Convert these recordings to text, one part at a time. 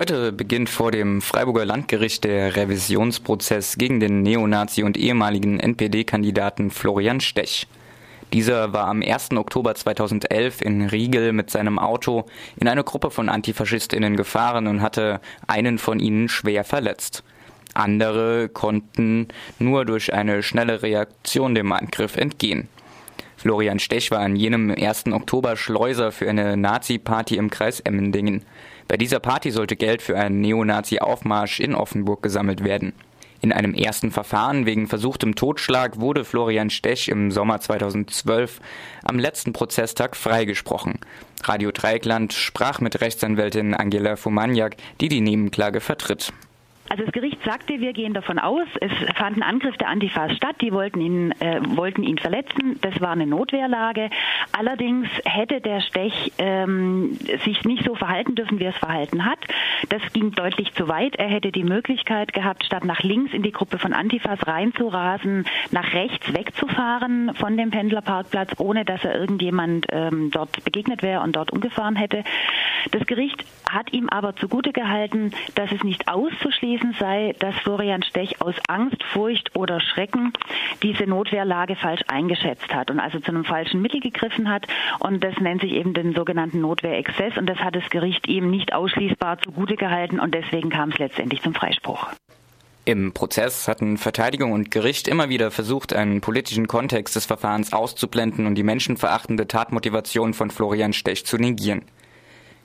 Heute beginnt vor dem Freiburger Landgericht der Revisionsprozess gegen den Neonazi und ehemaligen NPD-Kandidaten Florian Stech. Dieser war am 1. Oktober 2011 in Riegel mit seinem Auto in eine Gruppe von Antifaschistinnen gefahren und hatte einen von ihnen schwer verletzt. Andere konnten nur durch eine schnelle Reaktion dem Angriff entgehen. Florian Stech war an jenem 1. Oktober Schleuser für eine Nazi-Party im Kreis Emmendingen. Bei dieser Party sollte Geld für einen Neonazi-Aufmarsch in Offenburg gesammelt werden. In einem ersten Verfahren wegen versuchtem Totschlag wurde Florian Stech im Sommer 2012 am letzten Prozesstag freigesprochen. Radio Dreieckland sprach mit Rechtsanwältin Angela Fomaniak, die die Nebenklage vertritt. Also das Gericht sagte, wir gehen davon aus, es fand ein Angriff der Antifas statt, die wollten ihn, äh, wollten ihn verletzen, das war eine Notwehrlage. Allerdings hätte der Stech ähm, sich nicht so verhalten dürfen, wie er es verhalten hat. Das ging deutlich zu weit. Er hätte die Möglichkeit gehabt, statt nach links in die Gruppe von Antifas reinzurasen, nach rechts wegzufahren von dem Pendlerparkplatz, ohne dass er irgendjemand ähm, dort begegnet wäre und dort umgefahren hätte. Das Gericht hat ihm aber zugute gehalten, dass es nicht auszuschließen gewesen sei, dass Florian Stech aus Angst, Furcht oder Schrecken diese Notwehrlage falsch eingeschätzt hat und also zu einem falschen Mittel gegriffen hat. Und das nennt sich eben den sogenannten Notwehrexzess. Und das hat das Gericht ihm nicht ausschließbar zugute gehalten und deswegen kam es letztendlich zum Freispruch. Im Prozess hatten Verteidigung und Gericht immer wieder versucht, einen politischen Kontext des Verfahrens auszublenden und die menschenverachtende Tatmotivation von Florian Stech zu negieren.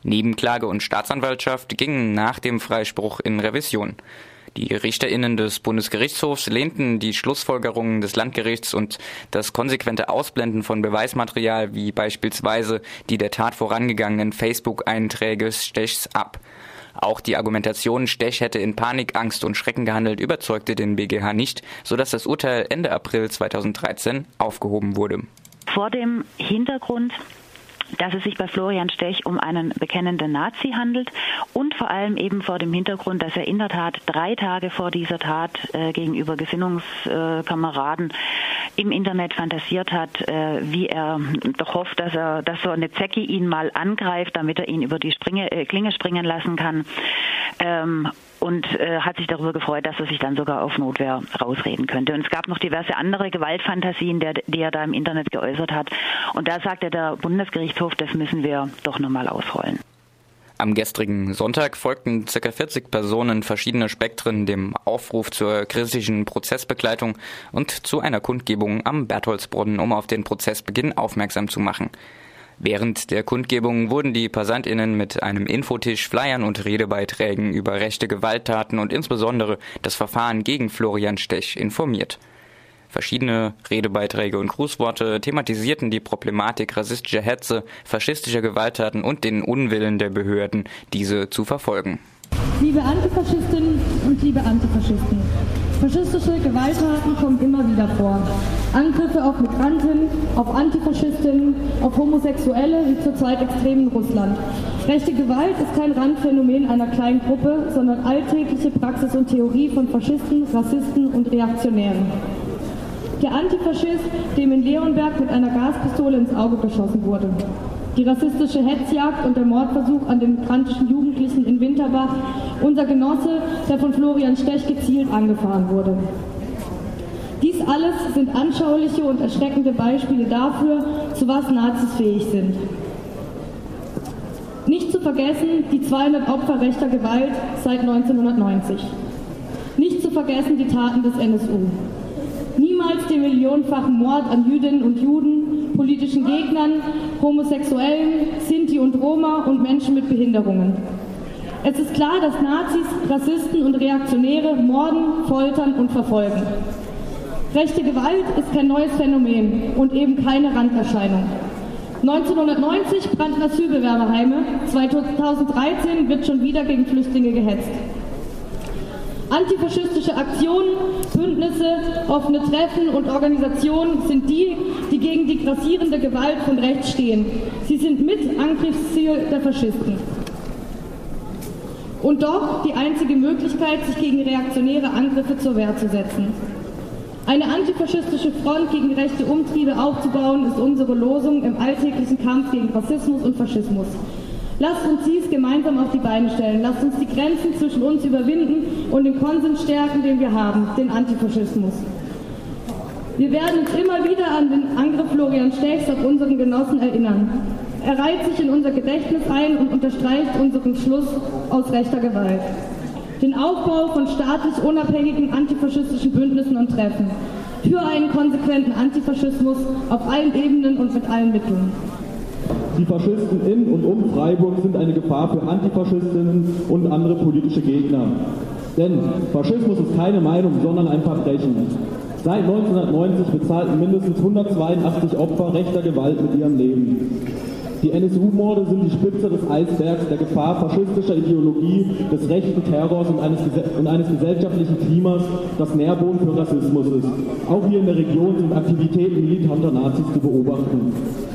Nebenklage und Staatsanwaltschaft gingen nach dem Freispruch in Revision. Die Richterinnen des Bundesgerichtshofs lehnten die Schlussfolgerungen des Landgerichts und das konsequente Ausblenden von Beweismaterial wie beispielsweise die der Tat vorangegangenen Facebook-Einträge Stechs ab. Auch die Argumentation, Stech hätte in Panik, Angst und Schrecken gehandelt, überzeugte den BGH nicht, sodass das Urteil Ende April 2013 aufgehoben wurde. Vor dem Hintergrund dass es sich bei Florian Stech um einen bekennenden Nazi handelt und vor allem eben vor dem Hintergrund, dass er in der Tat drei Tage vor dieser Tat äh, gegenüber Gesinnungskameraden im Internet fantasiert hat, äh, wie er doch hofft, dass er, dass so eine Zecke ihn mal angreift, damit er ihn über die Springe, äh, Klinge springen lassen kann. Ähm, und äh, hat sich darüber gefreut, dass er sich dann sogar auf Notwehr rausreden könnte. Und es gab noch diverse andere Gewaltfantasien, der, die er da im Internet geäußert hat. Und da sagte der Bundesgerichtshof, das müssen wir doch nochmal ausrollen. Am gestrigen Sonntag folgten ca. 40 Personen verschiedener Spektren dem Aufruf zur kritischen Prozessbegleitung und zu einer Kundgebung am Bertholdsbrunnen, um auf den Prozessbeginn aufmerksam zu machen. Während der Kundgebung wurden die PassantInnen mit einem Infotisch, Flyern und Redebeiträgen über rechte Gewalttaten und insbesondere das Verfahren gegen Florian Stech informiert. Verschiedene Redebeiträge und Grußworte thematisierten die Problematik rassistischer Hetze, faschistischer Gewalttaten und den Unwillen der Behörden, diese zu verfolgen. Liebe Antifaschistinnen und liebe Antifaschisten, Faschistische Gewalttaten kommen immer wieder vor. Angriffe auf Migranten, auf Antifaschistinnen, auf Homosexuelle wie zurzeit extrem in Russland. Rechte Gewalt ist kein Randphänomen einer kleinen Gruppe, sondern alltägliche Praxis und Theorie von Faschisten, Rassisten und Reaktionären. Der Antifaschist, dem in Leonberg mit einer Gaspistole ins Auge geschossen wurde. Die rassistische Hetzjagd und der Mordversuch an den migrantischen Jugendlichen in Winterbach, unser Genosse, der von Florian Stech gezielt angefahren wurde. Dies alles sind anschauliche und erschreckende Beispiele dafür, zu was Nazis fähig sind. Nicht zu vergessen die 200 Opfer rechter Gewalt seit 1990. Nicht zu vergessen die Taten des NSU. Niemals den millionenfachen Mord an Jüdinnen und Juden, politischen Gegnern, Homosexuellen, Sinti und Roma und Menschen mit Behinderungen. Es ist klar, dass Nazis, Rassisten und Reaktionäre morden, foltern und verfolgen. Rechte Gewalt ist kein neues Phänomen und eben keine Randerscheinung. 1990 brannten Asylbewerberheime, 2013 wird schon wieder gegen Flüchtlinge gehetzt. Antifaschistische Aktionen, Bündnisse, offene Treffen und Organisationen sind die, die gegen die grassierende Gewalt von rechts stehen. Sie sind mit Angriffsziel der Faschisten. Und doch die einzige Möglichkeit, sich gegen reaktionäre Angriffe zur Wehr zu setzen. Eine antifaschistische Front gegen rechte Umtriebe aufzubauen, ist unsere Losung im alltäglichen Kampf gegen Rassismus und Faschismus. Lasst uns dies gemeinsam auf die Beine stellen. Lasst uns die Grenzen zwischen uns überwinden und den Konsens stärken, den wir haben, den Antifaschismus. Wir werden uns immer wieder an den Angriff Florian Stechs auf unseren Genossen erinnern. Er reiht sich in unser Gedächtnis ein und unterstreicht unseren Schluss aus rechter Gewalt. Den Aufbau von staatlich unabhängigen antifaschistischen Bündnissen und Treffen. Für einen konsequenten Antifaschismus auf allen Ebenen und mit allen Mitteln. Die Faschisten in und um Freiburg sind eine Gefahr für Antifaschistinnen und andere politische Gegner. Denn Faschismus ist keine Meinung, sondern ein Verbrechen. Seit 1990 bezahlten mindestens 182 Opfer rechter Gewalt mit ihrem Leben. Die NSU-Morde sind die Spitze des Eisbergs der Gefahr faschistischer Ideologie, des rechten Terrors und eines, und eines gesellschaftlichen Klimas, das Nährboden für Rassismus ist. Auch hier in der Region sind Aktivitäten militanter Nazis zu beobachten.